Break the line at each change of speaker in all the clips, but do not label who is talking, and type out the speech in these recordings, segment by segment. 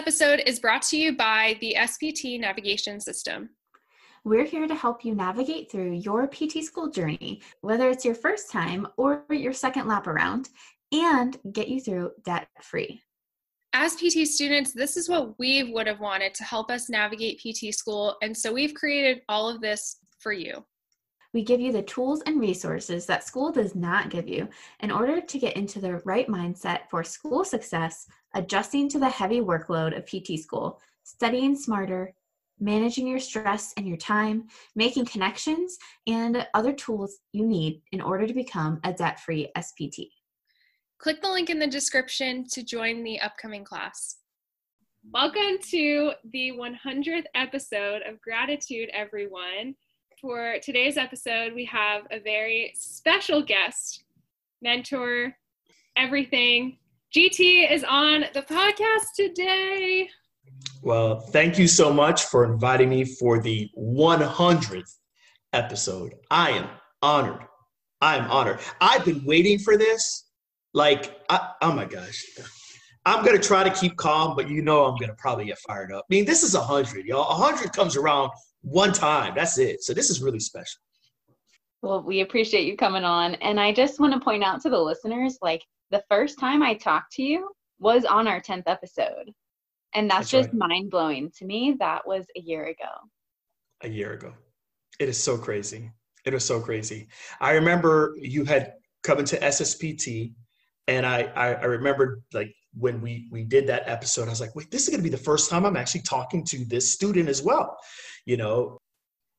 Episode is brought to you by the SPT navigation system.
We're here to help you navigate through your PT school journey, whether it's your first time or your second lap around, and get you through debt free.
As PT students, this is what we would have wanted to help us navigate PT school, and so we've created all of this for you.
We give you the tools and resources that school does not give you in order to get into the right mindset for school success, adjusting to the heavy workload of PT school, studying smarter, managing your stress and your time, making connections, and other tools you need in order to become a debt free SPT.
Click the link in the description to join the upcoming class. Welcome to the 100th episode of Gratitude, everyone for today's episode, we have a very special guest, mentor, everything. GT is on the podcast today.
Well, thank you so much for inviting me for the 100th episode. I am honored. I am honored. I've been waiting for this. Like, I, oh my gosh. I'm going to try to keep calm, but you know I'm going to probably get fired up. I mean, this is 100, y'all. 100 comes around one time. That's it. So this is really special.
Well, we appreciate you coming on. And I just want to point out to the listeners like the first time I talked to you was on our 10th episode. And that's, that's just right. mind blowing to me. That was a year ago.
A year ago. It is so crazy. It was so crazy. I remember you had come into SSPT, and I, I, I remember like when we we did that episode, I was like, wait, this is gonna be the first time I'm actually talking to this student as well you know,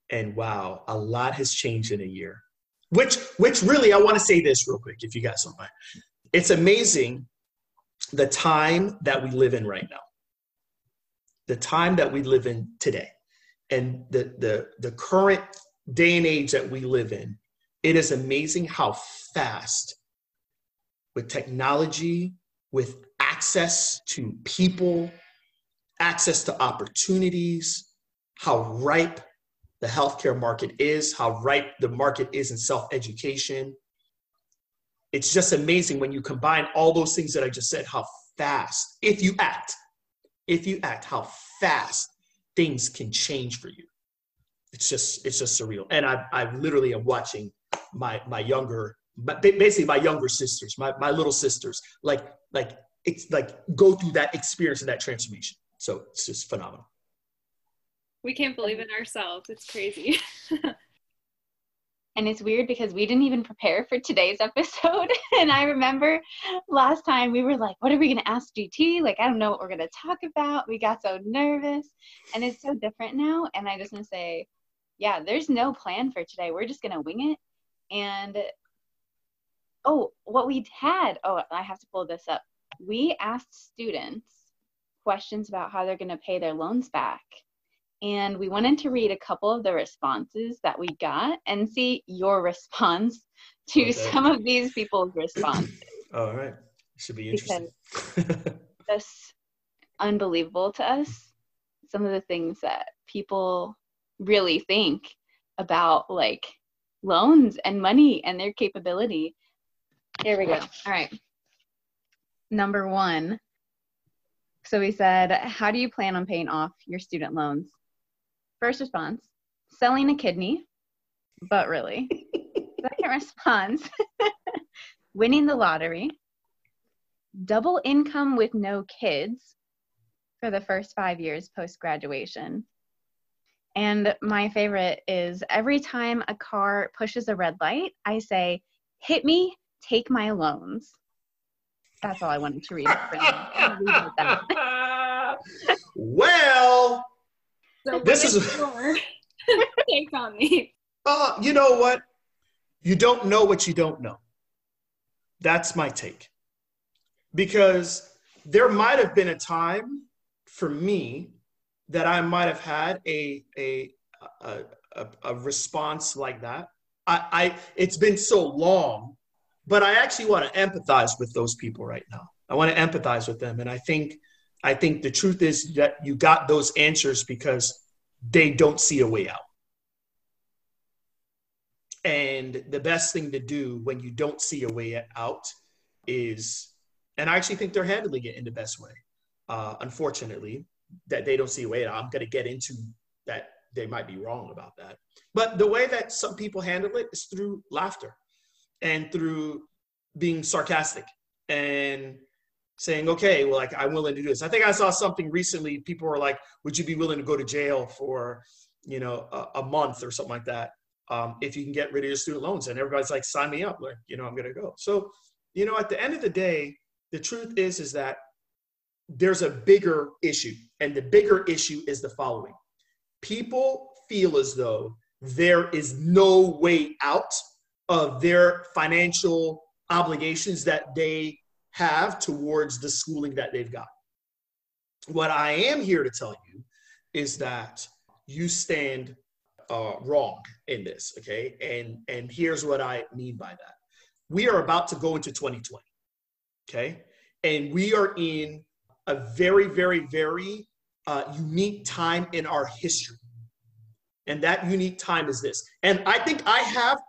and wow, a lot has changed in a year. Which, which really, I want to say this real quick, if you guys don't. It's amazing the time that we live in right now, the time that we live in today, and the the the current day and age that we live in. It is amazing how fast, with technology, with access to people, access to opportunities, how ripe the healthcare market is, how ripe the market is in self education. It's just amazing when you combine all those things that I just said, how fast, if you act, if you act, how fast things can change for you. It's just, it's just surreal. And I, I literally am watching my, my younger, basically my younger sisters, my, my little sisters, like, like, it's like go through that experience and that transformation. So it's just phenomenal.
We can't believe it ourselves. It's crazy.
and it's weird because we didn't even prepare for today's episode. and I remember last time we were like, what are we going to ask GT? Like, I don't know what we're going to talk about. We got so nervous. And it's so different now. And I just want to say, yeah, there's no plan for today. We're just going to wing it. And oh, what we had, oh, I have to pull this up. We asked students questions about how they're going to pay their loans back and we wanted to read a couple of the responses that we got and see your response to okay. some of these people's responses.
All right. Should be interesting.
that's unbelievable to us. Some of the things that people really think about like loans and money and their capability. Here we go. All right. Number one. So we said, How do you plan on paying off your student loans? First response, selling a kidney, but really. Second response, winning the lottery, double income with no kids for the first five years post graduation. And my favorite is every time a car pushes a red light, I say, hit me, take my loans. That's all I wanted to read.
well,
so this is a take on me.
Uh, you know what? You don't know what you don't know. That's my take. Because there might have been a time for me that I might have had a a a, a, a response like that. I, I it's been so long, but I actually want to empathize with those people right now. I want to empathize with them, and I think I think the truth is that you got those answers because they don't see a way out. And the best thing to do when you don't see a way out is, and I actually think they're handling it in the best way. Uh, unfortunately, that they don't see a way out. I'm going to get into that. They might be wrong about that. But the way that some people handle it is through laughter and through being sarcastic and saying, okay, well, like I'm willing to do this. I think I saw something recently. People were like, would you be willing to go to jail for, you know, a, a month or something like that? Um, if you can get rid of your student loans and everybody's like, sign me up. Like, you know, I'm going to go. So, you know, at the end of the day, the truth is, is that there's a bigger issue. And the bigger issue is the following. People feel as though there is no way out of their financial obligations that they have towards the schooling that they've got. What I am here to tell you is that you stand uh, wrong in this, okay? And and here's what I mean by that. We are about to go into 2020, okay? And we are in a very, very, very uh, unique time in our history. And that unique time is this. And I think I have,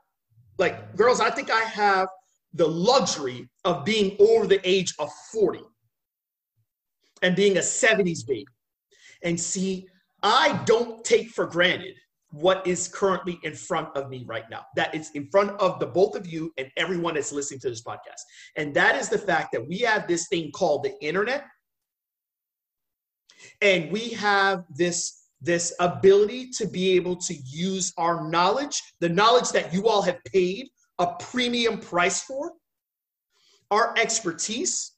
like, girls, I think I have the luxury of being over the age of 40 and being a 70s baby. And see, I don't take for granted what is currently in front of me right now. That is in front of the both of you and everyone that's listening to this podcast. And that is the fact that we have this thing called the internet. And we have this this ability to be able to use our knowledge, the knowledge that you all have paid a premium price for, our expertise,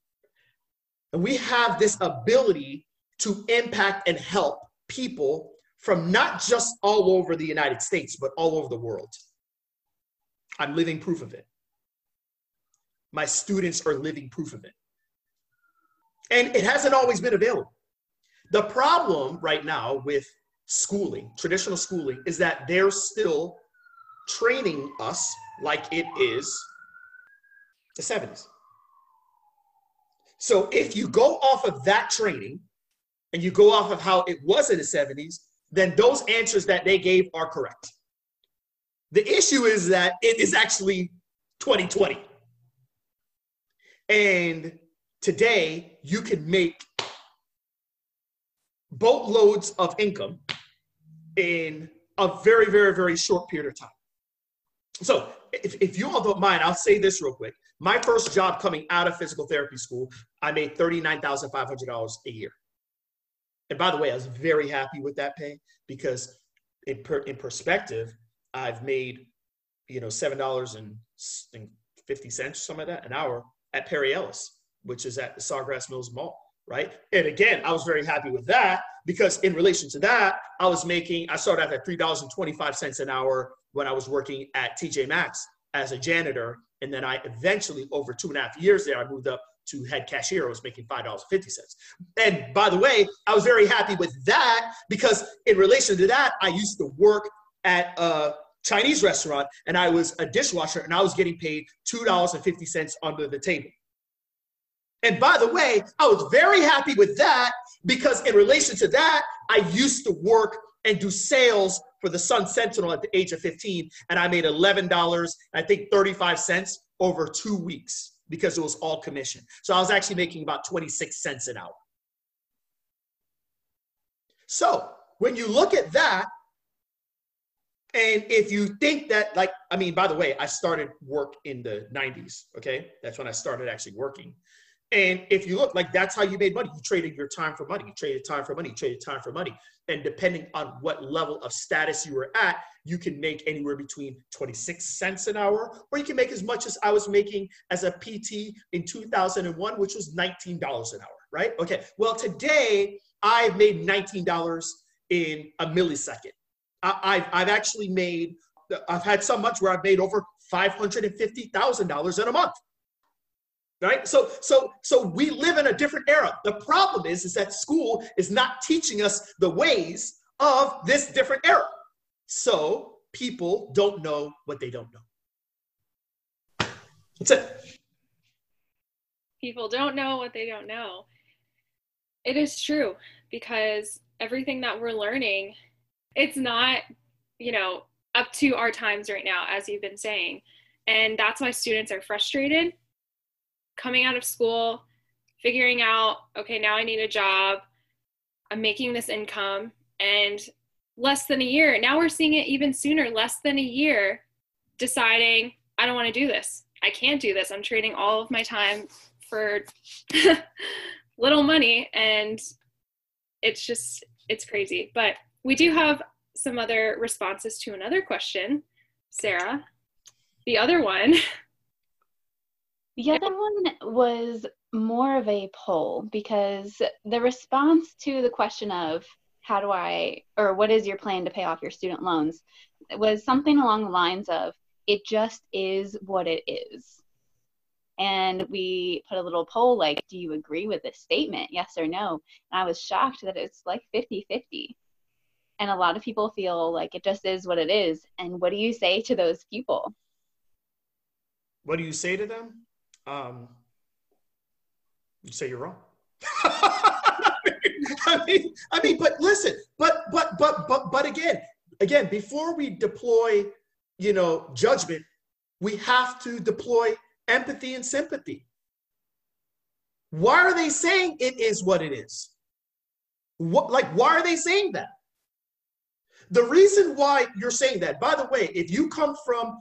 and we have this ability to impact and help people from not just all over the United States, but all over the world. I'm living proof of it. My students are living proof of it. And it hasn't always been available. The problem right now with schooling, traditional schooling, is that they're still training us like it is the 70s. So if you go off of that training and you go off of how it was in the 70s, then those answers that they gave are correct. The issue is that it is actually 2020. And today you can make boatloads of income in a very, very, very short period of time. So if, if you all don't mind, I'll say this real quick. My first job coming out of physical therapy school, I made $39,500 a year. And by the way, I was very happy with that pay because in, per, in perspective, I've made, you know, $7.50, something like that, an hour at Perry Ellis, which is at the Sawgrass Mills Mall right? And again, I was very happy with that because in relation to that, I was making, I started out at $3.25 an hour when I was working at TJ Maxx as a janitor. And then I eventually, over two and a half years there, I moved up to head cashier. I was making $5.50. And by the way, I was very happy with that because in relation to that, I used to work at a Chinese restaurant and I was a dishwasher and I was getting paid $2.50 under the table. And by the way, I was very happy with that because in relation to that, I used to work and do sales for the Sun Sentinel at the age of 15, and I made $11, I think 35 cents over two weeks because it was all commission. So I was actually making about 26 cents an hour. So when you look at that, and if you think that, like, I mean, by the way, I started work in the 90s, okay? That's when I started actually working. And if you look, like that's how you made money. You traded your time for money. You traded time for money. You traded time for money. And depending on what level of status you were at, you can make anywhere between 26 cents an hour, or you can make as much as I was making as a PT in 2001, which was $19 an hour, right? Okay. Well, today I've made $19 in a millisecond. I, have I've actually made, I've had so much where I've made over $550,000 in a month right? So so so we live in a different era. The problem is is that school is not teaching us the ways of this different era. So people don't know what they don't know. That's it.
People don't know what they don't know. It is true because everything that we're learning it's not you know up to our times right now as you've been saying. And that's why students are frustrated coming out of school, figuring out, okay, now I need a job, I'm making this income, and less than a year, now we're seeing it even sooner, less than a year, deciding, I don't want to do this. I can't do this. I'm trading all of my time for little money, and it's just, it's crazy. But we do have some other responses to another question, Sarah. The other one
The other one was more of a poll because the response to the question of how do I, or what is your plan to pay off your student loans, was something along the lines of, it just is what it is. And we put a little poll like, do you agree with this statement? Yes or no? And I was shocked that it's like 50 50. And a lot of people feel like it just is what it is. And what do you say to those people?
What do you say to them? Um, say you're wrong. I mean, I mean, but listen, but but but but but again, again, before we deploy, you know, judgment, we have to deploy empathy and sympathy. Why are they saying it is what it is? What like why are they saying that? The reason why you're saying that, by the way, if you come from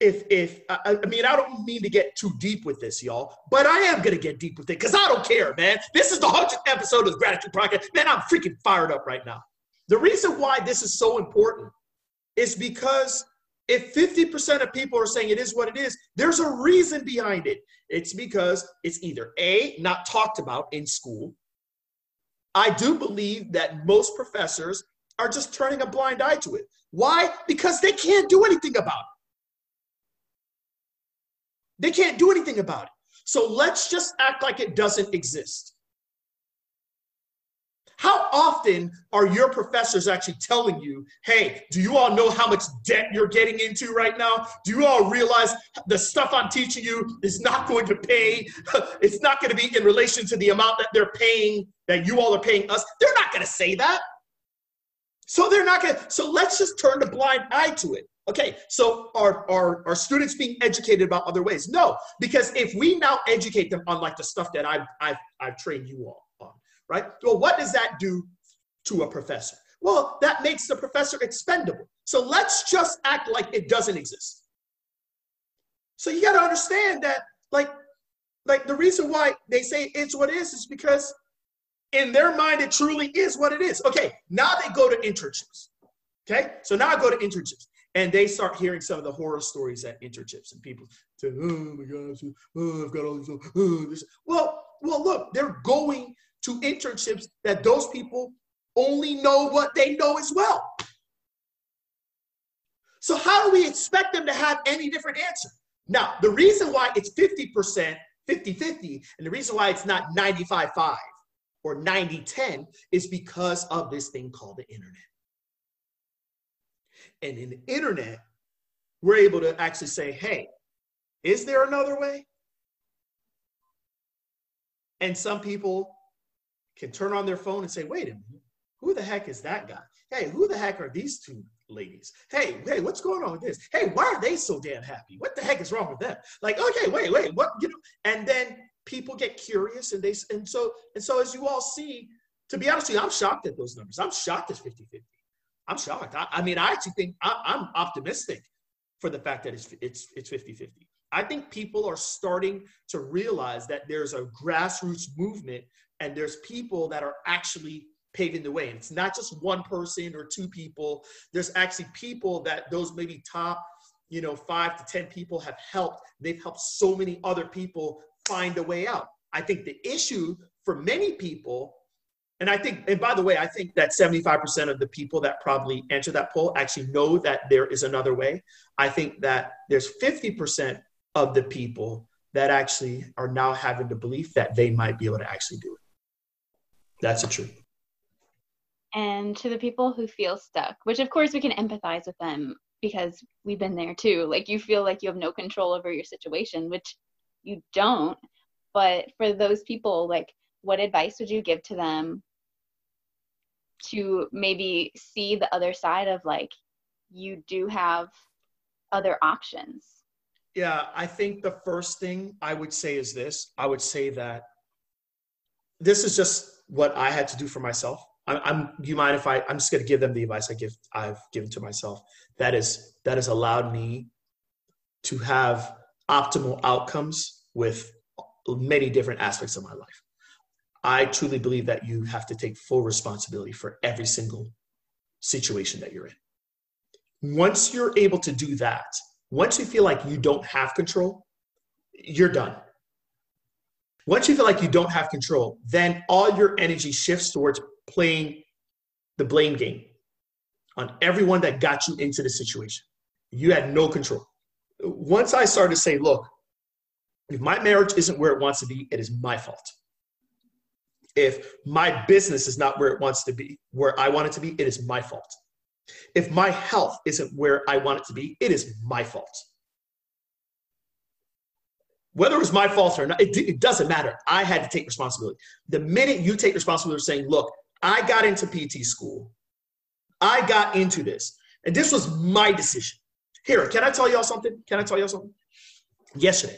if if I, I, mean I don't mean to get too deep with this, y'all, but I am gonna get deep with it because I don't care, man. This is the hundredth episode of the Gratitude Podcast. Man, I'm freaking fired up right now. The reason why this is so important is because if 50% of people are saying it is what it is, there's a reason behind it. It's because it's either A, not talked about in school. I do believe that most professors are just turning a blind eye to it. Why? Because they can't do anything about it. They can't do anything about it. So let's just act like it doesn't exist. How often are your professors actually telling you, hey, do you all know how much debt you're getting into right now? Do you all realize the stuff I'm teaching you is not going to pay? It's not going to be in relation to the amount that they're paying, that you all are paying us. They're not going to say that. So they're not going to, so let's just turn a blind eye to it. Okay, so are, are, are students being educated about other ways? No, because if we now educate them on like the stuff that I've, I've, I've trained you all on, right? Well, what does that do to a professor? Well, that makes the professor expendable. So let's just act like it doesn't exist. So you got to understand that, like, like the reason why they say it's what it is is because in their mind it truly is what it is. Okay, now they go to internships. Okay, so now I go to internships and they start hearing some of the horror stories at internships and people say, oh my gosh, oh, I've got all these, oh, this. Well, well, look, they're going to internships that those people only know what they know as well. So how do we expect them to have any different answer? Now, the reason why it's 50%, 50-50, and the reason why it's not 95-5 or 90-10 is because of this thing called the internet. And in the internet, we're able to actually say, hey, is there another way? And some people can turn on their phone and say, wait a minute, who the heck is that guy? Hey, who the heck are these two ladies? Hey, hey, what's going on with this? Hey, why are they so damn happy? What the heck is wrong with them? Like, okay, wait, wait, what, you know, and then people get curious and they, and so, and so as you all see, to be honest with you, I'm shocked at those numbers. I'm shocked at 50 50. I'm shocked. I, I mean, I actually think I, am optimistic for the fact that it's it's it's 50-50. I think people are starting to realize that there's a grassroots movement and there's people that are actually paving the way. And it's not just one person or two people. There's actually people that those maybe top, you know, five to 10 people have helped. They've helped so many other people find a way out. I think the issue for many people and I think, and by the way, I think that 75% of the people that probably answer that poll actually know that there is another way. I think that there's 50% of the people that actually are now having the belief that they might be able to actually do it. That's the truth.
And to the people who feel stuck, which of course we can empathize with them because we've been there too. Like you feel like you have no control over your situation, which you don't. But for those people, like, what advice would you give to them to maybe see the other side of like, you do have other options?
Yeah, I think the first thing I would say is this I would say that this is just what I had to do for myself. I'm, I'm you mind if I I'm just gonna give them the advice I give I've given to myself. That is that has allowed me to have optimal outcomes with many different aspects of my life. I truly believe that you have to take full responsibility for every single situation that you're in. Once you're able to do that, once you feel like you don't have control, you're done. Once you feel like you don't have control, then all your energy shifts towards playing the blame game on everyone that got you into the situation. You had no control. Once I started to say, look, if my marriage isn't where it wants to be, it is my fault. If my business is not where it wants to be, where I want it to be, it is my fault. If my health isn't where I want it to be, it is my fault. Whether it was my fault or not, it, it doesn't matter. I had to take responsibility. The minute you take responsibility for saying, look, I got into PT school, I got into this, and this was my decision. Here, can I tell y'all something? Can I tell y'all something? Yesterday,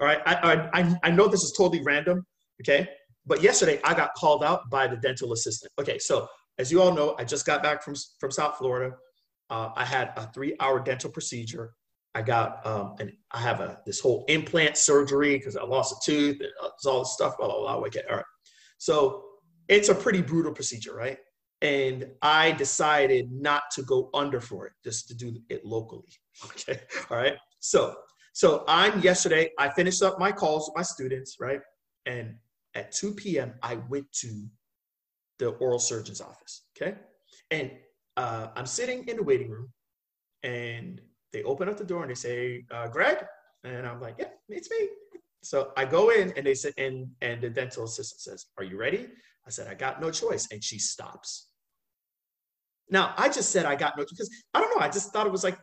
all right, I, I, I know this is totally random, okay? But yesterday I got called out by the dental assistant. Okay, so as you all know, I just got back from, from South Florida. Uh, I had a three hour dental procedure. I got, um, and I have a, this whole implant surgery because I lost a tooth and uh, all this stuff, blah, blah, blah. Okay, all right. So it's a pretty brutal procedure, right? And I decided not to go under for it, just to do it locally. Okay, all right. So so I'm yesterday, I finished up my calls with my students, right? And at 2 p.m., I went to the oral surgeon's office, okay? And uh, I'm sitting in the waiting room and they open up the door and they say, uh, Greg? And I'm like, yeah, it's me. So I go in and they said, and, and the dental assistant says, are you ready? I said, I got no choice. And she stops. Now, I just said I got no choice because I don't know. I just thought it was like,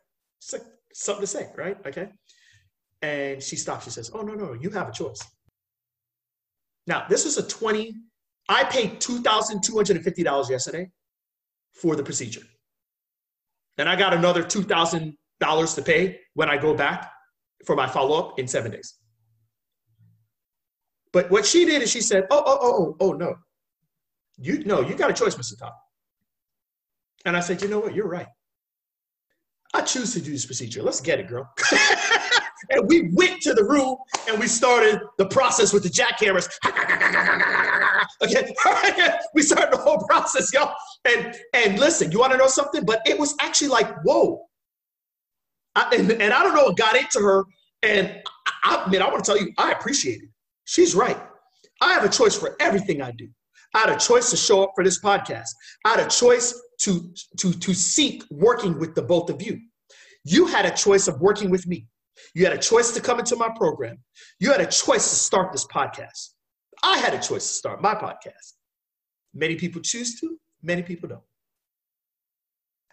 like something to say, right? Okay. And she stops. She says, Oh, no, no, you have a choice. Now, this is a 20, I paid $2,250 yesterday for the procedure. And I got another $2,000 to pay when I go back for my follow up in seven days. But what she did is she said, Oh, oh, oh, oh, oh, no. You no, you got a choice, Mr. Todd. And I said, you know what? You're right. I choose to do this procedure. Let's get it, girl. and we went to the room and we started the process with the jackhammers. okay, we started the whole process, y'all. And and listen, you want to know something? But it was actually like, whoa. I, and, and I don't know what got into her. And I, I mean, I want to tell you, I appreciate it. She's right. I have a choice for everything I do. I had a choice to show up for this podcast. I had a choice to, to, to seek working with the both of you. You had a choice of working with me. You had a choice to come into my program. You had a choice to start this podcast. I had a choice to start my podcast. Many people choose to, many people don't.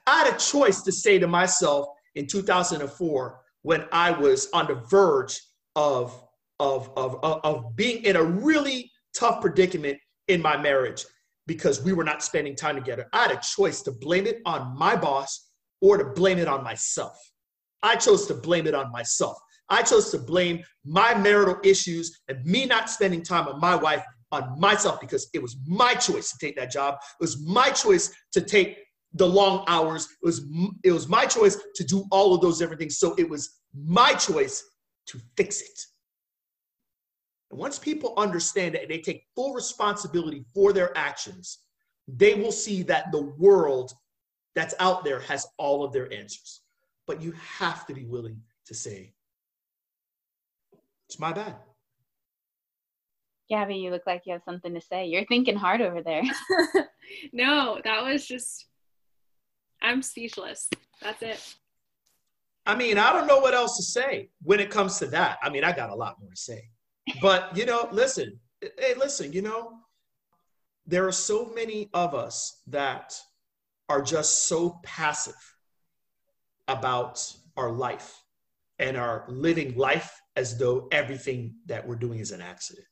I had a choice to say to myself in 2004 when I was on the verge of, of, of, of, of being in a really tough predicament in my marriage because we were not spending time together. I had a choice to blame it on my boss or to blame it on myself. I chose to blame it on myself. I chose to blame my marital issues and me not spending time with my wife on myself because it was my choice to take that job. It was my choice to take the long hours. It was it was my choice to do all of those different things. So it was my choice to fix it. And once people understand that and they take full responsibility for their actions, they will see that the world that's out there has all of their answers. But you have to be willing to say, it's my bad.
Gabby, you look like you have something to say. You're thinking hard over there.
no, that was just, I'm speechless. That's it.
I mean, I don't know what else to say when it comes to that. I mean, I got a lot more to say. But, you know, listen, hey, listen, you know, there are so many of us that are just so passive about our life and are living life as though everything that we're doing is an accident.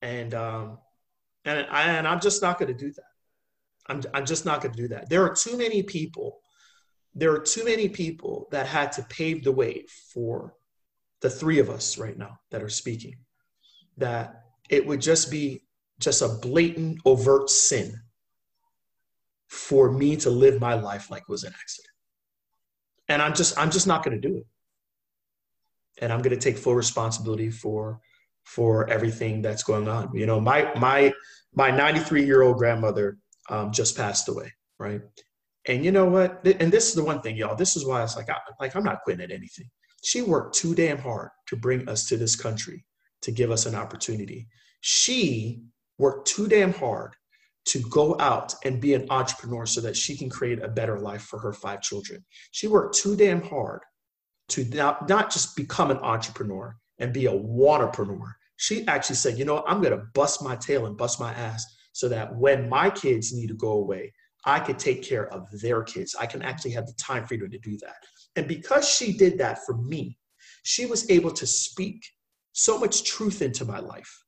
And um, and I, and I'm just not going to do that. I'm I'm just not going to do that. There are too many people. There are too many people that had to pave the way for the three of us right now that are speaking. That it would just be just a blatant, overt sin for me to live my life like it was an accident. And I'm just I'm just not going to do it. And I'm going to take full responsibility for for everything that's going on. You know, my my my 93 year old grandmother um, just passed away, right? And you know what? And this is the one thing, y'all. This is why it's like, I, like I'm not quitting at anything. She worked too damn hard to bring us to this country to give us an opportunity. She worked too damn hard to go out and be an entrepreneur so that she can create a better life for her five children. She worked too damn hard to not, not just become an entrepreneur and be a waterpreneur. She actually said, you know, I'm going to bust my tail and bust my ass so that when my kids need to go away, I could take care of their kids. I can actually have the time freedom to do that. And because she did that for me, she was able to speak so much truth into my life.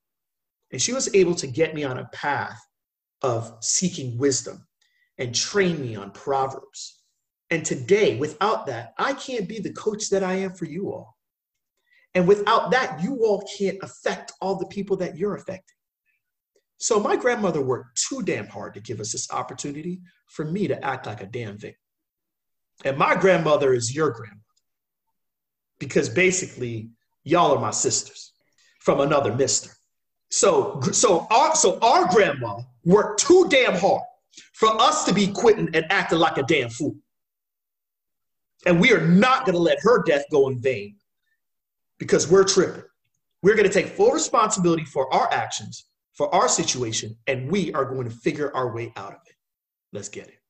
And she was able to get me on a path of seeking wisdom and train me on Proverbs. And today, without that, I can't be the coach that I am for you all. And without that, you all can't affect all the people that you're affecting. So my grandmother worked too damn hard to give us this opportunity for me to act like a damn victim. And my grandmother is your grandmother because basically y'all are my sisters from another mister. So, so our, so our grandma worked too damn hard for us to be quitting and acting like a damn fool. And we are not going to let her death go in vain because we're tripping. We're going to take full responsibility for our actions, for our situation, and we are going to figure our way out of it. Let's get it.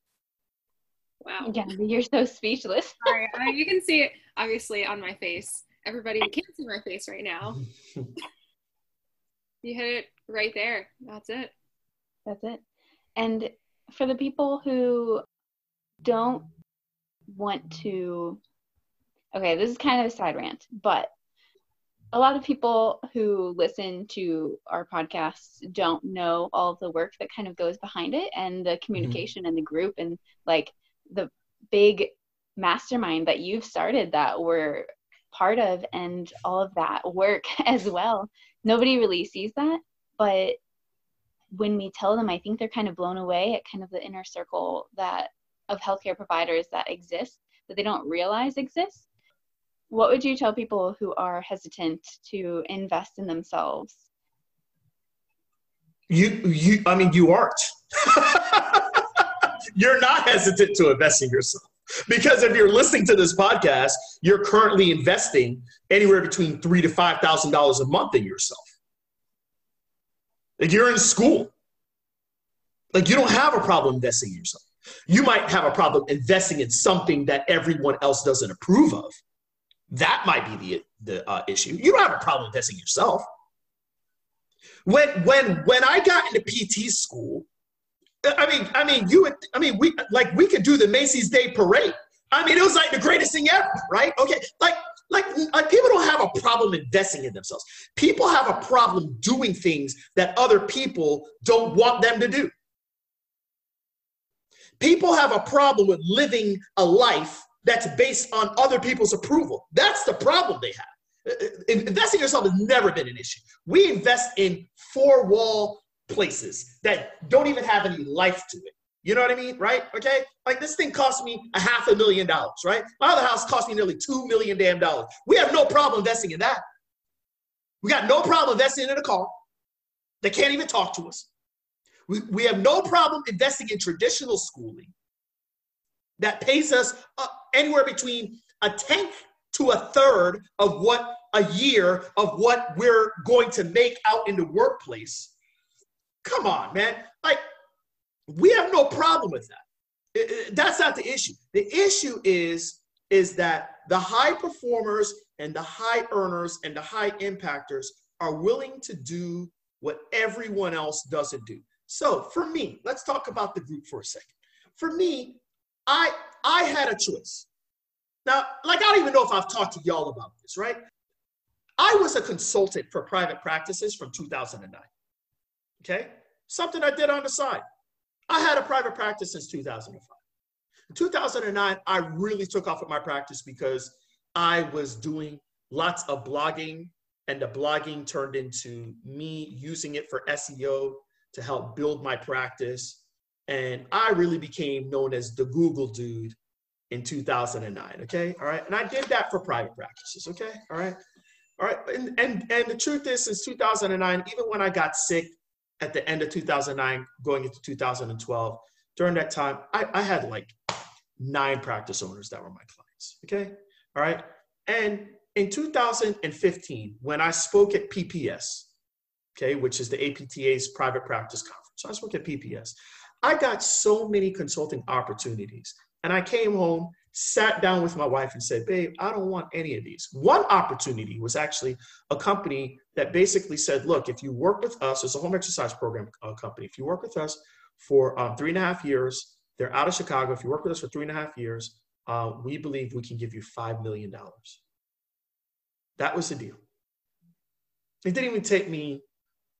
Wow. Yeah, you're so speechless.
Sorry, I mean, you can see it obviously on my face. Everybody can't see my face right now. you hit it right there. That's it.
That's it. And for the people who don't want to, okay, this is kind of a side rant, but a lot of people who listen to our podcasts don't know all of the work that kind of goes behind it and the mm-hmm. communication mm-hmm. and the group and like the big mastermind that you've started that we're part of and all of that work as well. Nobody really sees that, but when we tell them, I think they're kind of blown away at kind of the inner circle that of healthcare providers that exist that they don't realize exists what would you tell people who are hesitant to invest in themselves?
You, you, I mean, you aren't. you're not hesitant to invest in yourself because if you're listening to this podcast, you're currently investing anywhere between three to five thousand dollars a month in yourself. Like you're in school, like you don't have a problem investing in yourself. You might have a problem investing in something that everyone else doesn't approve of. That might be the, the uh, issue. You don't have a problem investing yourself. When when when I got into PT school, I mean, I mean, you would, I mean, we like we could do the Macy's Day Parade. I mean, it was like the greatest thing ever, right? Okay, like like like people don't have a problem investing in themselves. People have a problem doing things that other people don't want them to do. People have a problem with living a life that's based on other people's approval. That's the problem they have. Uh, uh, investing in yourself has never been an issue. We invest in four wall places that don't even have any life to it. You know what I mean? Right? Okay? Like this thing cost me a half a million dollars, right? My other house cost me nearly two million damn dollars. We have no problem investing in that. We got no problem investing in a car. They can't even talk to us. We, we have no problem investing in traditional schooling that pays us uh, anywhere between a tenth to a third of what a year of what we're going to make out in the workplace. Come on, man. Like, we have no problem with that. It, it, that's not the issue. The issue is is that the high performers and the high earners and the high impactors are willing to do what everyone else doesn't do. So for me, let's talk about the group for a second. For me, I I had a choice. Now, like I don't even know if I've talked to y'all about this, right? I was a consultant for private practices from 2009. Okay? Something I did on the side. I had a private practice since 2005. In 2009, I really took off with my practice because I was doing lots of blogging, and the blogging turned into me using it for SEO to help build my practice. And I really became known as the Google dude in 2009. Okay. All right. And I did that for private practices. Okay. All right. All right. And, and, and the truth is, since 2009, even when I got sick at the end of 2009, going into 2012, during that time, I, I had like nine practice owners that were my clients. Okay. All right. And in 2015, when I spoke at PPS, okay, which is the APTA's private practice conference, so I spoke at PPS, I got so many consulting opportunities. And I came home, sat down with my wife, and said, Babe, I don't want any of these. One opportunity was actually a company that basically said, Look, if you work with us, it's a home exercise program uh, company. If you work with us for um, three and a half years, they're out of Chicago. If you work with us for three and a half years, uh, we believe we can give you $5 million. That was the deal. It didn't even take me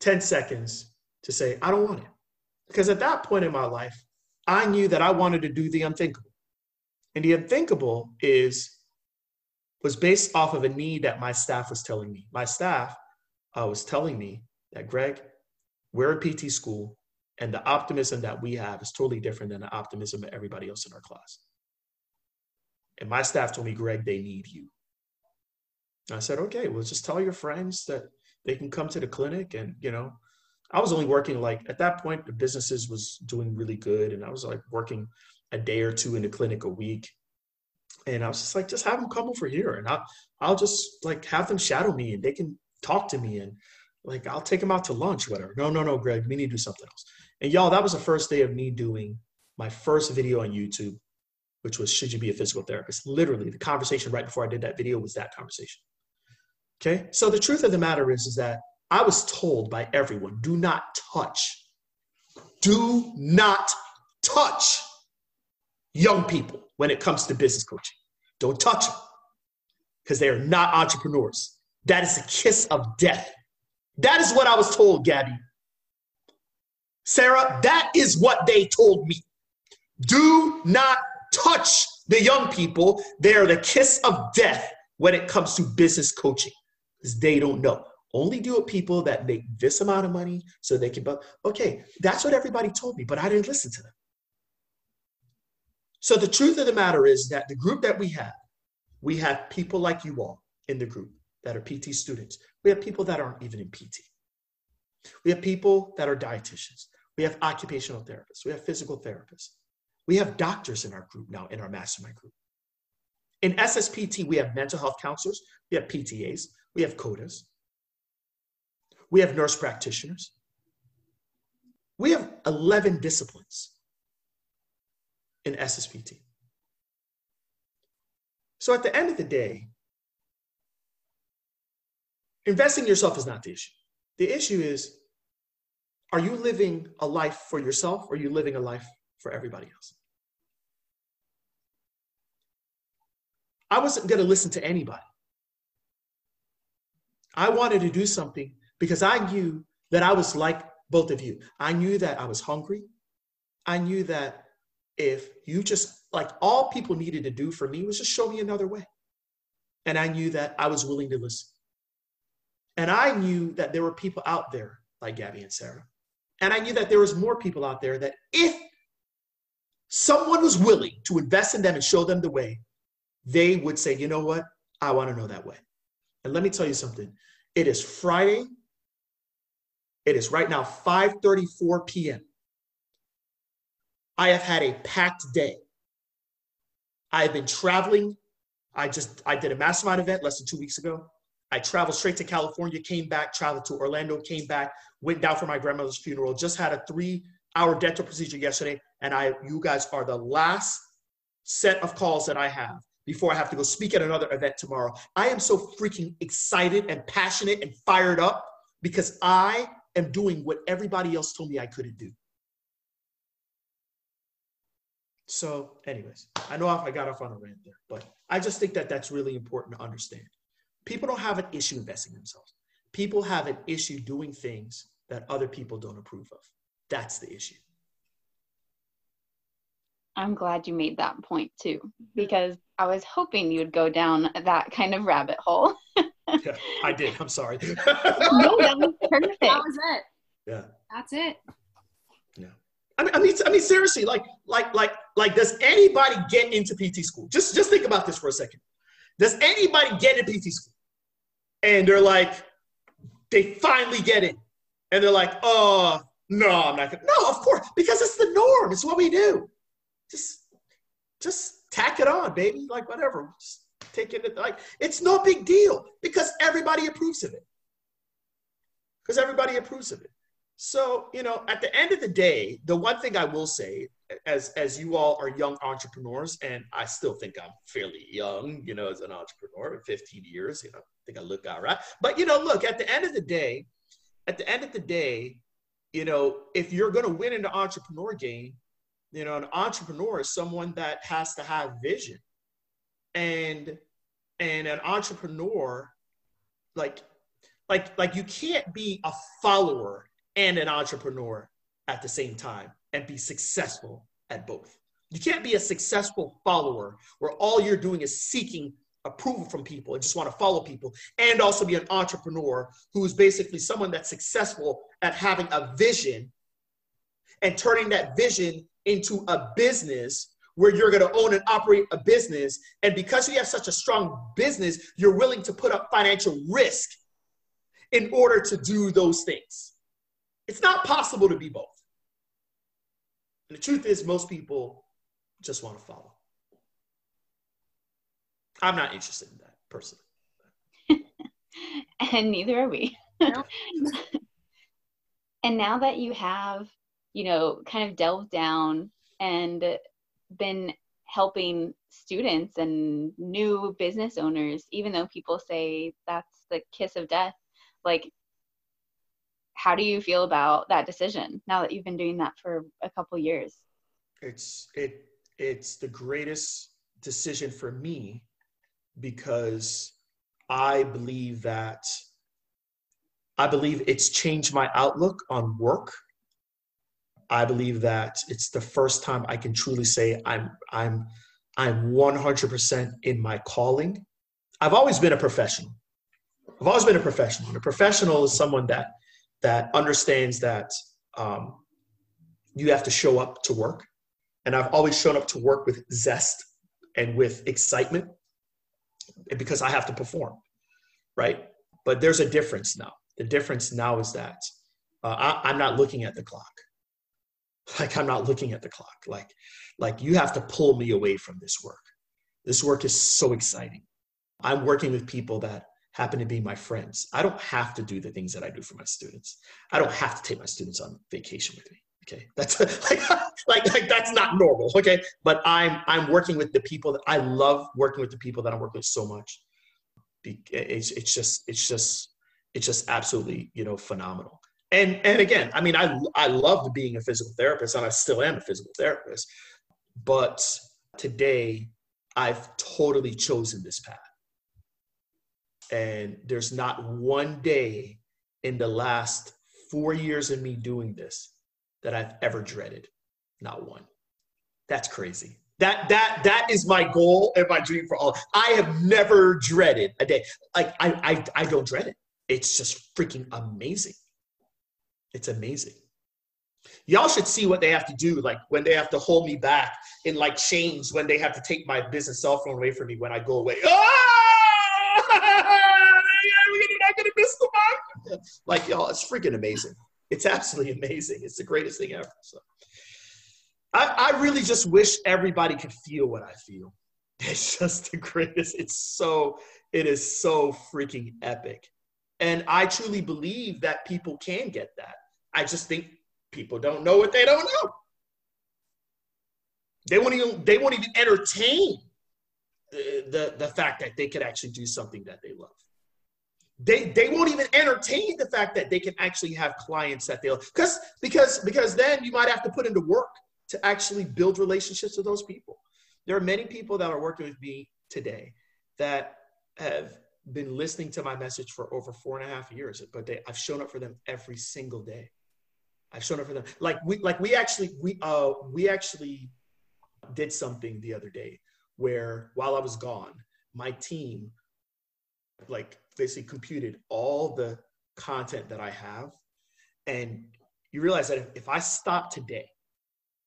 10 seconds to say, I don't want it. Because at that point in my life, I knew that I wanted to do the unthinkable. And the unthinkable is was based off of a need that my staff was telling me. My staff uh, was telling me that Greg, we're a PT school, and the optimism that we have is totally different than the optimism of everybody else in our class. And my staff told me, Greg, they need you. I said, okay, well, just tell your friends that they can come to the clinic. And, you know, I was only working like at that point, the businesses was doing really good. And I was like working a day or two in the clinic a week. And I was just like, just have them come over here and I'll, I'll just like have them shadow me and they can talk to me and like, I'll take them out to lunch, whatever. No, no, no, Greg, we need to do something else. And y'all, that was the first day of me doing my first video on YouTube, which was, should you be a physical therapist? Literally the conversation right before I did that video was that conversation. Okay. So the truth of the matter is, is that I was told by everyone, do not touch, do not touch young people when it comes to business coaching. Don't touch them because they are not entrepreneurs. That is a kiss of death. That is what I was told, Gabby. Sarah, that is what they told me. Do not touch the young people. They are the kiss of death when it comes to business coaching because they don't know. Only do it people that make this amount of money so they can, but okay, that's what everybody told me, but I didn't listen to them. So the truth of the matter is that the group that we have, we have people like you all in the group that are PT students. We have people that aren't even in PT. We have people that are dietitians. We have occupational therapists. We have physical therapists. We have doctors in our group now, in our mastermind group. In SSPT, we have mental health counselors, we have PTAs, we have COTAs, we have nurse practitioners. We have 11 disciplines in SSPT. So at the end of the day, investing in yourself is not the issue. The issue is are you living a life for yourself or are you living a life for everybody else? I wasn't going to listen to anybody. I wanted to do something because I knew that I was like both of you. I knew that I was hungry. I knew that if you just like all people needed to do for me was just show me another way. And I knew that I was willing to listen. And I knew that there were people out there like Gabby and Sarah. And I knew that there was more people out there that if someone was willing to invest in them and show them the way, they would say, you know what? I want to know that way. And let me tell you something. It is Friday. It is right now 5:34 p.m. I have had a packed day. I have been traveling. I just I did a mastermind event less than two weeks ago. I traveled straight to California, came back, traveled to Orlando, came back, went down for my grandmother's funeral. Just had a three-hour dental procedure yesterday, and I you guys are the last set of calls that I have before I have to go speak at another event tomorrow. I am so freaking excited and passionate and fired up because I am doing what everybody else told me I couldn't do. So, anyways, I know I got off on a rant there, but I just think that that's really important to understand. People don't have an issue investing in themselves. People have an issue doing things that other people don't approve of. That's the issue.
I'm glad you made that point too, mm-hmm. because I was hoping you'd go down that kind of rabbit hole.
yeah, I did. I'm sorry. no,
that was perfect.
That was it.
Yeah.
That's it.
Yeah. I mean, I mean, I mean, seriously, like, like, like, like, does anybody get into PT school? Just, just think about this for a second. Does anybody get into PT school? And they're like, they finally get it. and they're like, oh, no, I'm not gonna. No, of course, because it's the norm. It's what we do. Just, just tack it on, baby. Like whatever. Just take it. Like it's no big deal because everybody approves of it. Because everybody approves of it. So, you know, at the end of the day, the one thing I will say, as as you all are young entrepreneurs, and I still think I'm fairly young, you know, as an entrepreneur, 15 years, you know, think I look all right. But you know, look, at the end of the day, at the end of the day, you know, if you're gonna win in the entrepreneur game, you know, an entrepreneur is someone that has to have vision. And and an entrepreneur, like, like, like you can't be a follower and an entrepreneur at the same time and be successful at both. You can't be a successful follower where all you're doing is seeking approval from people and just want to follow people, and also be an entrepreneur who is basically someone that's successful at having a vision and turning that vision into a business where you're going to own and operate a business. And because you have such a strong business, you're willing to put up financial risk in order to do those things. It's not possible to be both. And the truth is, most people just want to follow. I'm not interested in that personally.
and neither are we. and now that you have, you know, kind of delved down and been helping students and new business owners, even though people say that's the kiss of death, like how do you feel about that decision now that you've been doing that for a couple years
it's it it's the greatest decision for me because i believe that i believe it's changed my outlook on work. I believe that it's the first time i can truly say i'm i'm i'm 100% in my calling. I've always been a professional. I've always been a professional And a professional is someone that that understands that um, you have to show up to work. And I've always shown up to work with zest and with excitement because I have to perform, right? But there's a difference now. The difference now is that uh, I, I'm not looking at the clock. Like I'm not looking at the clock. Like, like you have to pull me away from this work. This work is so exciting. I'm working with people that happen to be my friends. I don't have to do the things that I do for my students. I don't have to take my students on vacation with me. Okay, that's like, like, like that's not normal. Okay, but I'm I'm working with the people that I love working with the people that I work with so much. It's it's just it's just it's just absolutely you know phenomenal. And and again, I mean, I I loved being a physical therapist, and I still am a physical therapist. But today, I've totally chosen this path and there's not one day in the last four years of me doing this that I've ever dreaded. Not one. That's crazy. That that that is my goal and my dream for all. I have never dreaded a day. Like I I, I don't dread it. It's just freaking amazing. It's amazing. Y'all should see what they have to do, like when they have to hold me back in like chains, when they have to take my business cell phone away from me when I go away. Ah! We're not gonna miss the mark. Like y'all, it's freaking amazing. It's absolutely amazing. It's the greatest thing ever. So I, I really just wish everybody could feel what I feel. It's just the greatest. It's so, it is so freaking epic. And I truly believe that people can get that. I just think people don't know what they don't know. They won't even they won't even entertain the, the, the fact that they could actually do something that they love. They, they won't even entertain the fact that they can actually have clients that they'll because because because then you might have to put into work to actually build relationships with those people. There are many people that are working with me today that have been listening to my message for over four and a half years, but they, I've shown up for them every single day. I've shown up for them. Like we, like we actually, we, uh, we actually did something the other day where while I was gone, my team like basically computed all the content that I have. And you realize that if, if I stop today,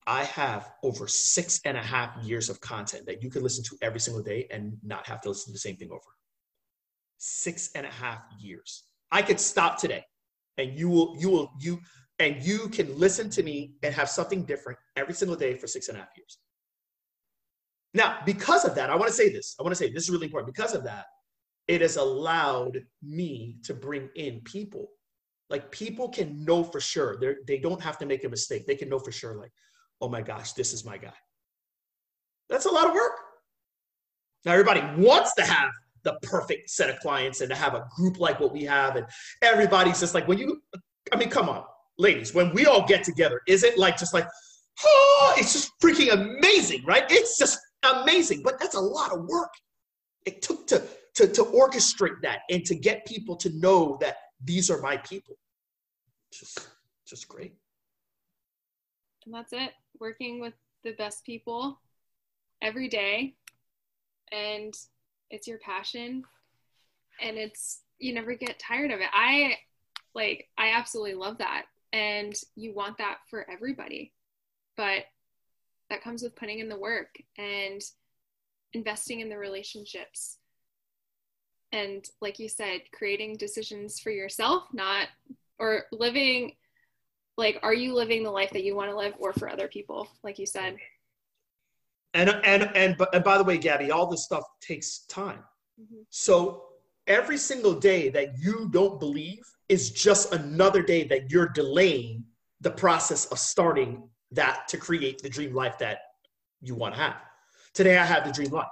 I have over six and a half years of content that you could listen to every single day and not have to listen to the same thing over. Six and a half years. I could stop today and you will, you will, you, and you can listen to me and have something different every single day for six and a half years. Now, because of that, I want to say this. I want to say this is really important. Because of that, it has allowed me to bring in people. Like people can know for sure. They they don't have to make a mistake. They can know for sure. Like, oh my gosh, this is my guy. That's a lot of work. Now everybody wants to have the perfect set of clients and to have a group like what we have, and everybody's just like when you. I mean, come on, ladies. When we all get together, is it like just like, oh, it's just freaking amazing, right? It's just amazing, but that's a lot of work. It took to, to, to orchestrate that and to get people to know that these are my people. Just, just great.
And that's it. Working with the best people every day. And it's your passion. And it's, you never get tired of it. I like, I absolutely love that. And you want that for everybody. But that comes with putting in the work and investing in the relationships and like you said creating decisions for yourself not or living like are you living the life that you want to live or for other people like you said
and and and, and by the way gabby all this stuff takes time mm-hmm. so every single day that you don't believe is just another day that you're delaying the process of starting that to create the dream life that you want to have. Today, I have the dream life.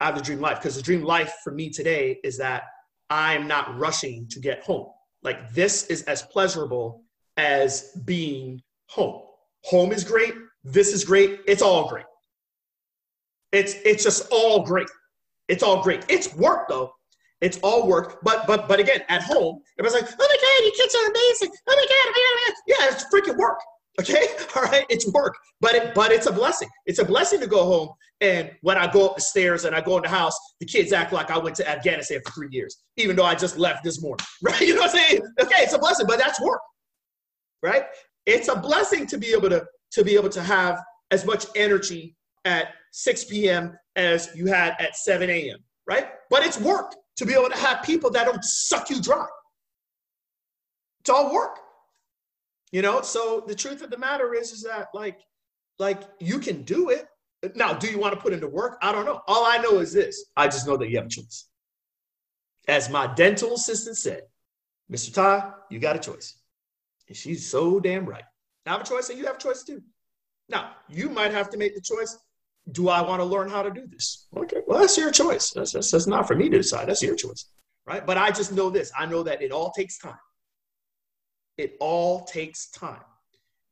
I have the dream life because the dream life for me today is that I'm not rushing to get home. Like, this is as pleasurable as being home. Home is great. This is great. It's all great. It's, it's just all great. It's all great. It's work though. It's all work. But but but again, at home, everybody's like, oh my god, your kids are amazing. Oh, oh, oh my god, yeah, it's freaking work. Okay, all right, it's work, but it, but it's a blessing. It's a blessing to go home and when I go up the stairs and I go in the house, the kids act like I went to Afghanistan for three years, even though I just left this morning. Right? You know what I'm saying? Okay, it's a blessing, but that's work. Right? It's a blessing to be able to to be able to have as much energy at 6 p.m. as you had at 7 a.m. Right? But it's work to be able to have people that don't suck you dry. It's all work you know so the truth of the matter is is that like like you can do it now do you want to put into work? I don't know. All i know is this. I just know that you have a choice. As my dental assistant said mr ty you got a choice. And she's so damn right. I have a choice and you have a choice too. Now you might have to make the choice do i want to learn how to do this? Okay well that's your choice. That's, that's, that's not for me to decide. That's your choice right? But i just know this. I know that it all takes time. It all takes time.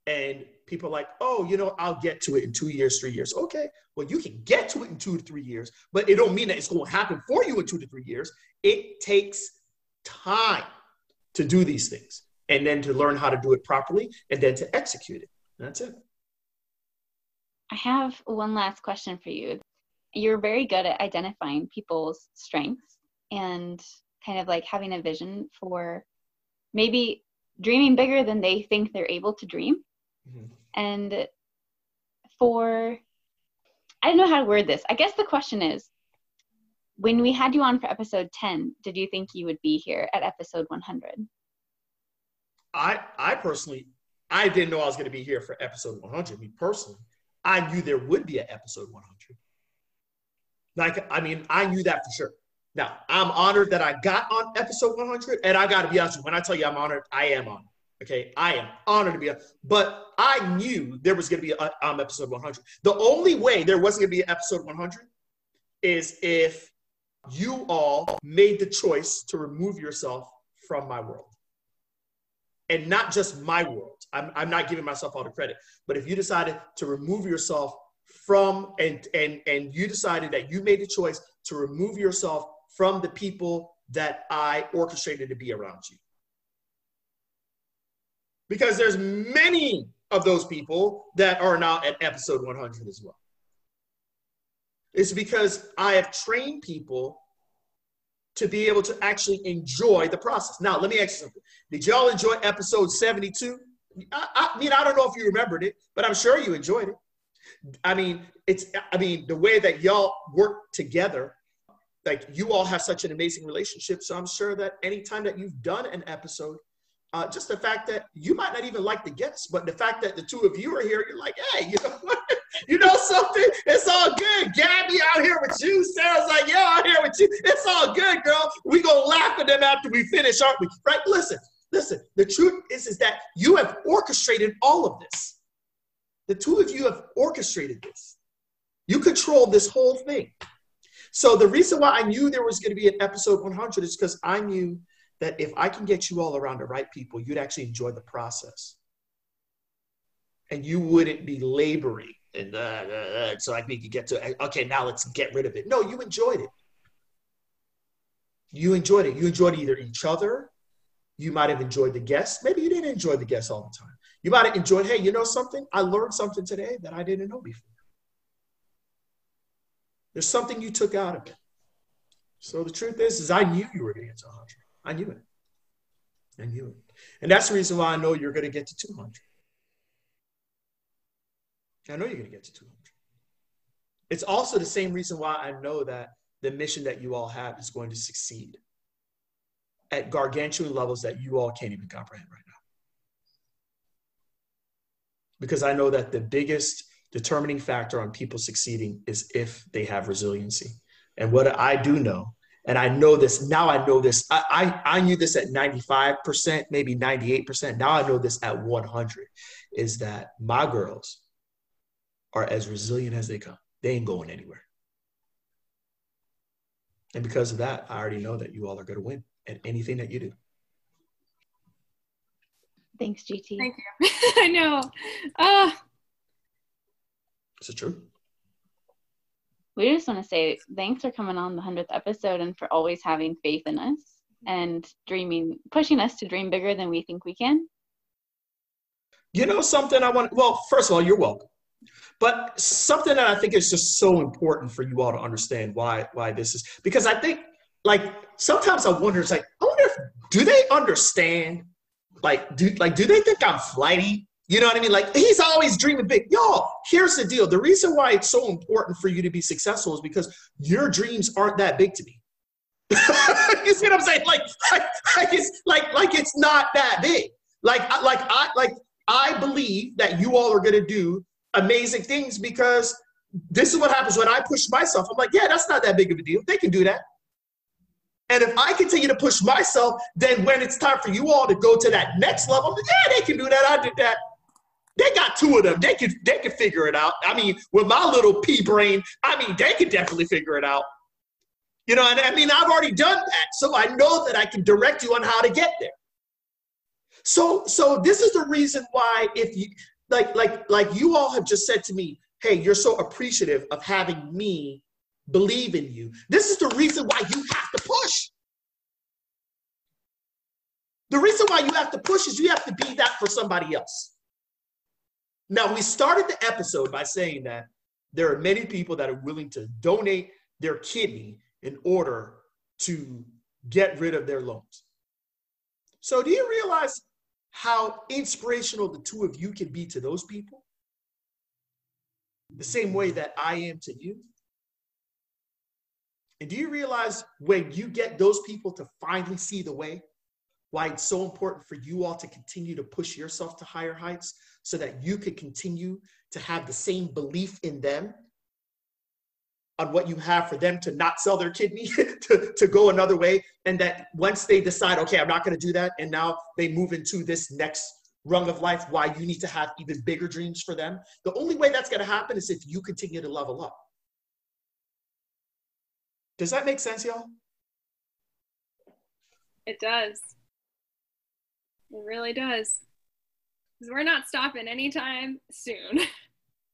And people like, oh, you know, I'll get to it in two years, three years. Okay, well, you can get to it in two to three years, but it don't mean that it's going to happen for you in two to three years. It takes time to do these things and then to learn how to do it properly and then to execute it. That's it.
I have one last question for you. You're very good at identifying people's strengths and kind of like having a vision for maybe dreaming bigger than they think they're able to dream. Mm-hmm. And for, I don't know how to word this. I guess the question is when we had you on for episode 10, did you think you would be here at episode 100?
I, I personally, I didn't know I was going to be here for episode 100. Me personally, I knew there would be an episode 100. Like, I mean, I knew that for sure. Now, I'm honored that I got on episode 100, and I got to be honest, with you, when I tell you I'm honored, I am honored. Okay, I am honored to be on, but I knew there was going to be a, um, episode 100. The only way there wasn't going to be an episode 100 is if you all made the choice to remove yourself from my world. And not just my world. I'm, I'm not giving myself all the credit, but if you decided to remove yourself from and and and you decided that you made the choice to remove yourself from the people that I orchestrated to be around you. Because there's many of those people that are now at episode 100 as well. It's because I have trained people to be able to actually enjoy the process. Now, let me ask you something. Did y'all enjoy episode 72? I, I mean, I don't know if you remembered it, but I'm sure you enjoyed it. I mean, it's, I mean, the way that y'all work together, like you all have such an amazing relationship. So I'm sure that anytime that you've done an episode, uh, just the fact that you might not even like the guests, but the fact that the two of you are here, you're like, hey, you know what? you know something? It's all good. Gabby out here with you. Sarah's like, yeah, out here with you. It's all good, girl. We gonna laugh at them after we finish, aren't we? Right? Listen, listen. The truth is, is that you have orchestrated all of this. The two of you have orchestrated this. You control this whole thing. So the reason why I knew there was going to be an episode 100 is because I knew that if I can get you all around the right people, you'd actually enjoy the process. And you wouldn't be laboring and uh, uh, uh, so like we could get to okay now let's get rid of it. No you enjoyed it. You enjoyed it. You enjoyed either each other. You might have enjoyed the guests. Maybe you didn't enjoy the guests all the time. You might have enjoyed hey you know something? I learned something today that i didn't know before. There's something you took out of it. So the truth is is i knew you were going to to 100 i knew it i knew it and that's the reason why i know you're going to get to 200 I know you're going to get to 200. It's also the same reason why I know that the mission that you all have is going to succeed at gargantuan levels that you all can't even comprehend right now. Because I know that the biggest determining factor on people succeeding is if they have resiliency. And what I do know, and I know this now, I know this, I, I, I knew this at 95%, maybe 98%. Now I know this at 100 is that my girls are as resilient as they come. They ain't going anywhere. And because of that, I already know that you all are going to win at anything that you do.
Thanks, GT.
Thank you. I know. Uh,
Is it true?
We just want to say thanks for coming on the 100th episode and for always having faith in us and dreaming, pushing us to dream bigger than we think we can.
You know something I want, well, first of all, you're welcome. But something that I think is just so important for you all to understand why why this is because I think like sometimes I wonder it's like I wonder if do they understand like do like do they think I'm flighty? You know what I mean? Like he's always dreaming big. Y'all, here's the deal. The reason why it's so important for you to be successful is because your dreams aren't that big to me. you see what I'm saying? Like, like, it's like like it's not that big. Like like I like I believe that you all are gonna do amazing things because this is what happens when I push myself. I'm like, yeah, that's not that big of a deal. They can do that. And if I continue to push myself, then when it's time for you all to go to that next level, yeah, they can do that. I did that. They got two of them. They could they could figure it out. I mean, with my little pea brain, I mean, they could definitely figure it out. You know, and I mean, I've already done that, so I know that I can direct you on how to get there. So, so this is the reason why if you like like like you all have just said to me hey you're so appreciative of having me believe in you this is the reason why you have to push the reason why you have to push is you have to be that for somebody else now we started the episode by saying that there are many people that are willing to donate their kidney in order to get rid of their loans so do you realize how inspirational the two of you can be to those people? The same way that I am to you. And do you realize when you get those people to finally see the way, why it's so important for you all to continue to push yourself to higher heights so that you could continue to have the same belief in them on what you have for them to not sell their kidney to, to go another way and that once they decide okay i'm not going to do that and now they move into this next rung of life why you need to have even bigger dreams for them the only way that's going to happen is if you continue to level up Does that make sense, y'all?
It does. It really does. Because we're not stopping anytime soon.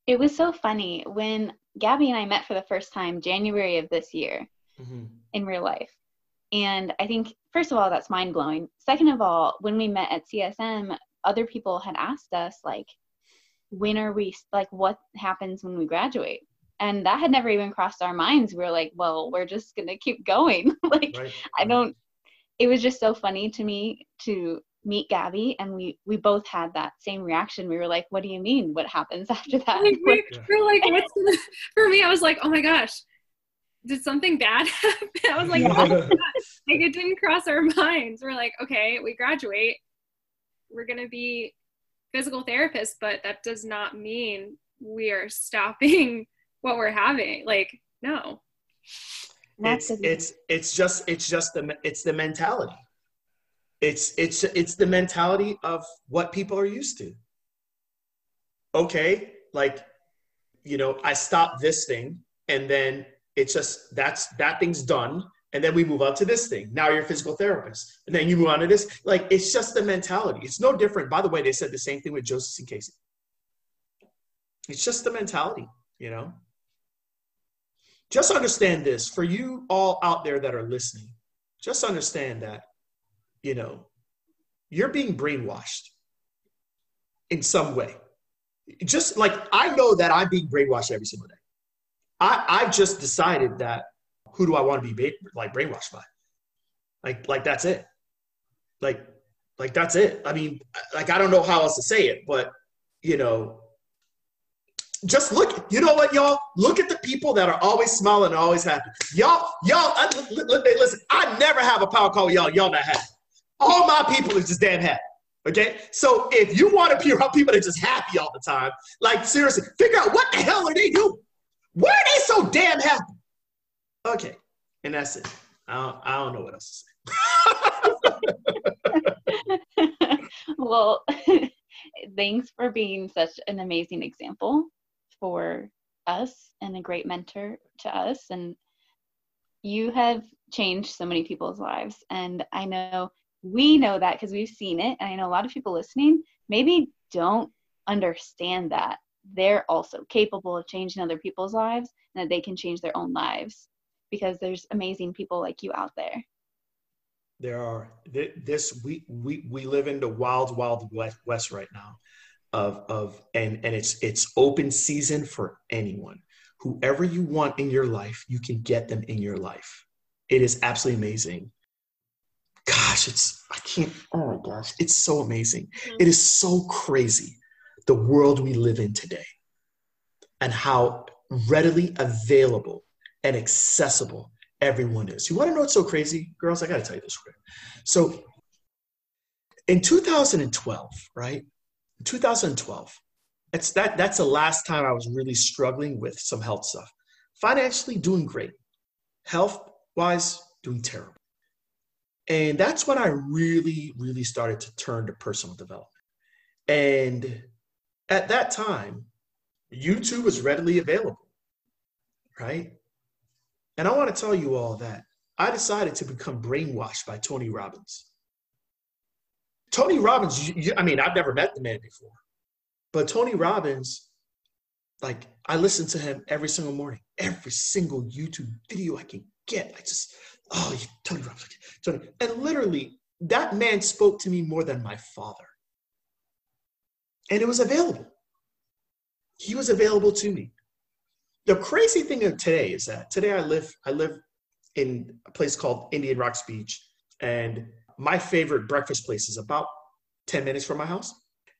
It was so funny when Gabby and I met for the first time January of this year
Mm-hmm.
in real life. And I think, first of all, that's mind blowing. Second of all, when we met at CSM, other people had asked us, like, when are we, like, what happens when we graduate? And that had never even crossed our minds. We were like, well, we're just going to keep going. like,
Right.
I don't, it was just so funny to me to meet Gabby and we, we both had that same reaction. We were like, what do you mean? What happens after that?
like, we,
Yeah.
we're like, what's the, for me? I was like, oh my gosh, did something bad happen? I was like,
Yeah.
oh my gosh. like it didn't cross our minds. We're like, okay, we graduate, we're gonna be physical therapists, but that does not mean we are stopping what we're having. Like, no.
It's it's it's just it's just the it's the mentality it's it's it's the mentality of what people are used to. Okay like you know i stop this thing and then it's just that's that thing's done and then we move on to this thing. Now you're a physical therapist and then you move on to this. Like it's just the mentality. It's no different. By the way they said the same thing with joseph and casey. It's just the mentality you know? Just understand this for you all out there that are listening. Just understand that you know you're being brainwashed in some way. Just like i know that i'm being brainwashed every single day. I i've just decided that who do i want to be like brainwashed by? Like like that's it. Like like that's it. I mean like i don't know how else to say it but you know just look you know what y'all? Look at the people that are always smiling and always happy. Y'all y'all I, li- li- listen i never have a power call y'all. Y'all not happy all my people is just damn happy okay? So if you want to be around people are just happy all the time like seriously figure out what the hell are they doing? Why are they so damn happy? Okay and that's it. I don't, I don't know what else to say.
Well, thanks for being such an amazing example for us and a great mentor to us. And you have changed so many people's lives. And I know we know that because we've seen it. And I know a lot of people listening maybe don't understand that they're also capable of changing other people's lives and that they can change their own lives because there's amazing people like you out there.
there are this we we we live in the wild wild west, right now of of and and it's it's open season for anyone whoever you want in your life you can get them in your life it is absolutely amazing gosh it's i can't oh my gosh it's so amazing mm-hmm. it is so crazy the world we live in today and how readily available and accessible everyone is. You want to know what's so crazy, girls? I got to tell you this quick. So, in 2012, right? In 2012, it's that that's the last time I was really struggling with some health stuff. Financially, doing great. Health wise, doing terrible. And that's when I really, really started to turn to personal development. And at that time, YouTube was readily available, right? And I want to tell you all that I decided to become brainwashed by Tony Robbins. Tony Robbins, you- I mean, I've never met the man before, but Tony Robbins, like, I listen to him every single morning, every single YouTube video I can get. I just, oh, Tony Robbins, Tony. And literally, that man spoke to me more than my father. And it was available. He was available to me the crazy thing of today is that today I live I live in a place called Indian Rocks Beach, and my favorite breakfast place is about ten minutes from my house.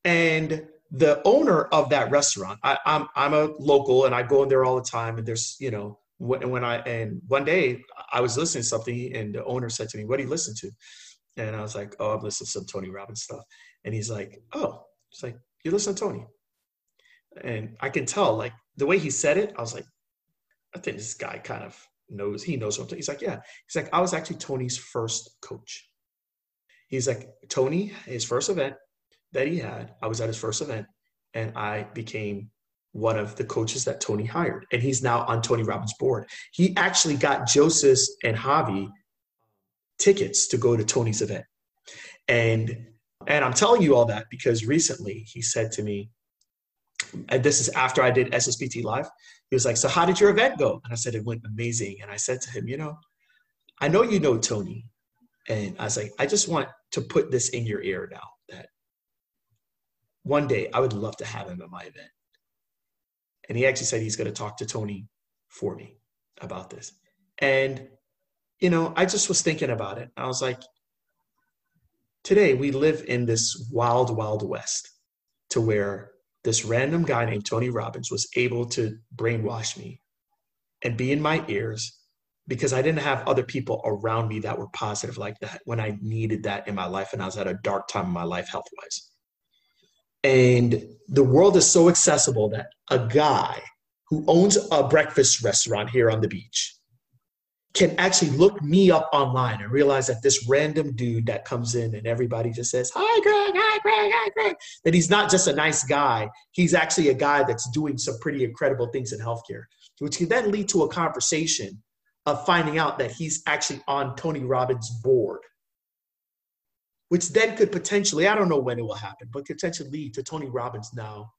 And the owner of that restaurant, I, I'm I'm a local, and I go in there all the time. And there's you know when, when I and one day I was listening to something, and the owner said to me, "What do you listen to?" And I was like, "Oh, I'm listening to some Tony Robbins stuff." And he's like, "Oh," it's like you listen to Tony, and I can tell like the way he said it, I was like, I think this guy kind of knows, he knows something. He's like, yeah. He's like, I was actually Tony's first coach. He's like, Tony, his first event that he had, I was at his first event and I became one of the coaches that Tony hired, and he's now on Tony Robbins' board. He actually got Joseph and Javi tickets to go to Tony's event. And and I'm telling you all that because recently he said to me, and this is after I did SSPT Live, he was like, So how did your event go? And I said, It went amazing. And I said to him, You know, I know you know Tony. And I was like, I just want to put this in your ear now that one day I would love to have him at my event. And he actually said he's going to talk to Tony for me about this. And, you know, I just was thinking about it. I was like, today we live in this wild, wild west to where this random guy named Tony Robbins was able to brainwash me and be in my ears because I didn't have other people around me that were positive like that when I needed that in my life and I was at a dark time in my life health wise. And the world is so accessible that a guy who owns a breakfast restaurant here on the beach can actually look me up online and realize that this random dude that comes in and everybody just says, Hi, Greg, hi, Greg, hi, Greg, that he's not just a nice guy. He's actually a guy that's doing some pretty incredible things in healthcare, which can then lead to a conversation of finding out that he's actually on Tony Robbins' board, which then could potentially, I don't know when it will happen, but potentially lead to Tony Robbins now,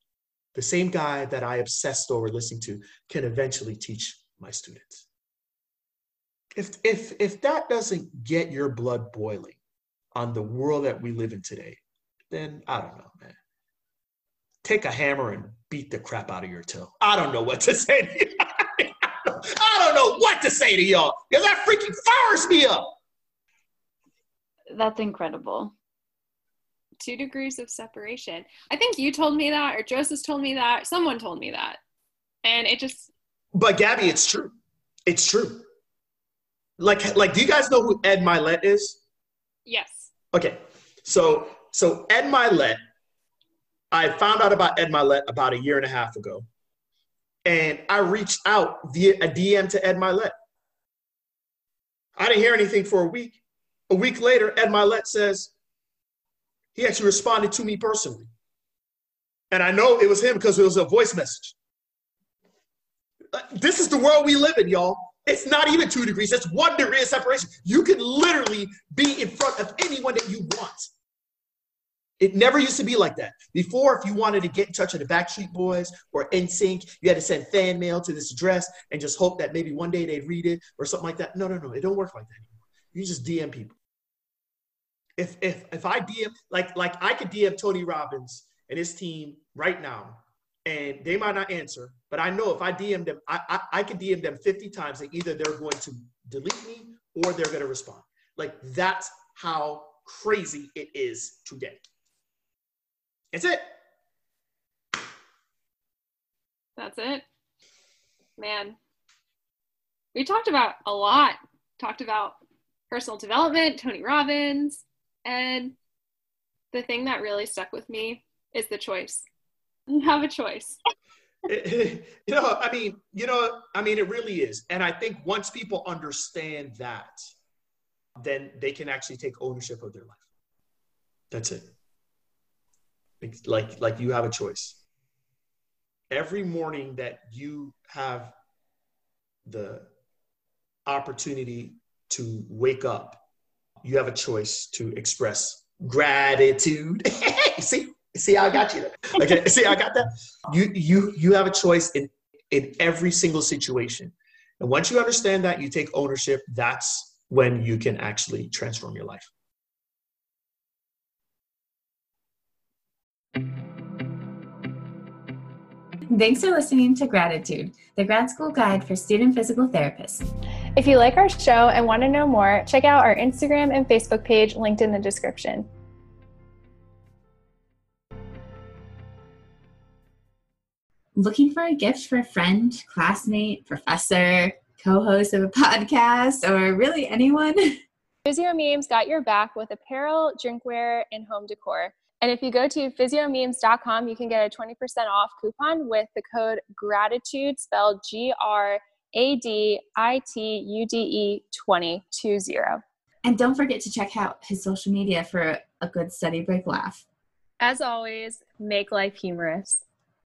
the same guy that I obsessed over listening to, can eventually teach my students. If, if, if that doesn't get your blood boiling on the world that we live in today, then I don't know, man. Take a hammer and beat the crap out of your toe. I don't know what to say to you. I don't know what to say to y'all because that freaking fires me up.
That's incredible.
Two degrees of separation. I think you told me that, or Joseph told me that. Someone told me that. And it just.
But Gabby, it's true. It's true. Like, like, do you guys know who Ed Mylett is?
Yes.
Okay. So, so Ed Mylett, I found out about Ed Mylett about a year and a half ago. And I reached out via a DM to Ed Mylett. I didn't hear anything for a week. A week later, Ed Mylett says he actually responded to me personally. And I know it was him because it was a voice message. This is the world we live in, y'all. It's not even two degrees, it's one degree of separation. You can literally be in front of anyone that you want. It never used to be like that. Before, if you wanted to get in touch with the Backstreet Boys or NSYNC, you had to send fan mail to this address and just hope that maybe one day they'd read it or something like that. No, no, no. It don't work like that. You just DM people. If if if I DM like like I could DM Tony Robbins and his team right now, and they might not answer, but I know if I DM them, I I, I could DM them 50 times and either they're going to delete me or they're going to respond. Like that's how crazy it is today. That's it.
That's it. Man, we talked about a lot. Talked about personal development, Tony Robbins, and the thing that really stuck with me is the choice. You have a choice.
you know, I mean, you know, I mean, it really is. And I think once people understand that, then they can actually take ownership of their life. That's it like like you have a choice every morning that you have the opportunity to wake up you have a choice to express gratitude. See see i got you okay see i got that you you you have a choice in in every single situation. And once you understand that you take ownership that's when you can actually transform your life.
Thanks for listening to Graditude, the grad school guide for student physical therapists.
If you like our show and want to know more, check out our Instagram and Facebook page linked in the description.
Looking for a gift for a friend, classmate, professor, co host of a podcast, or really anyone?
Physio Memes got your back with apparel, drinkware, and home decor. And if you go to physiomemes.com, you can get a 20% off coupon with the code graditude spelled G R A D I T U D E 2020.
And don't forget to check out his social media for a good study break laugh.
As always, make life humorous.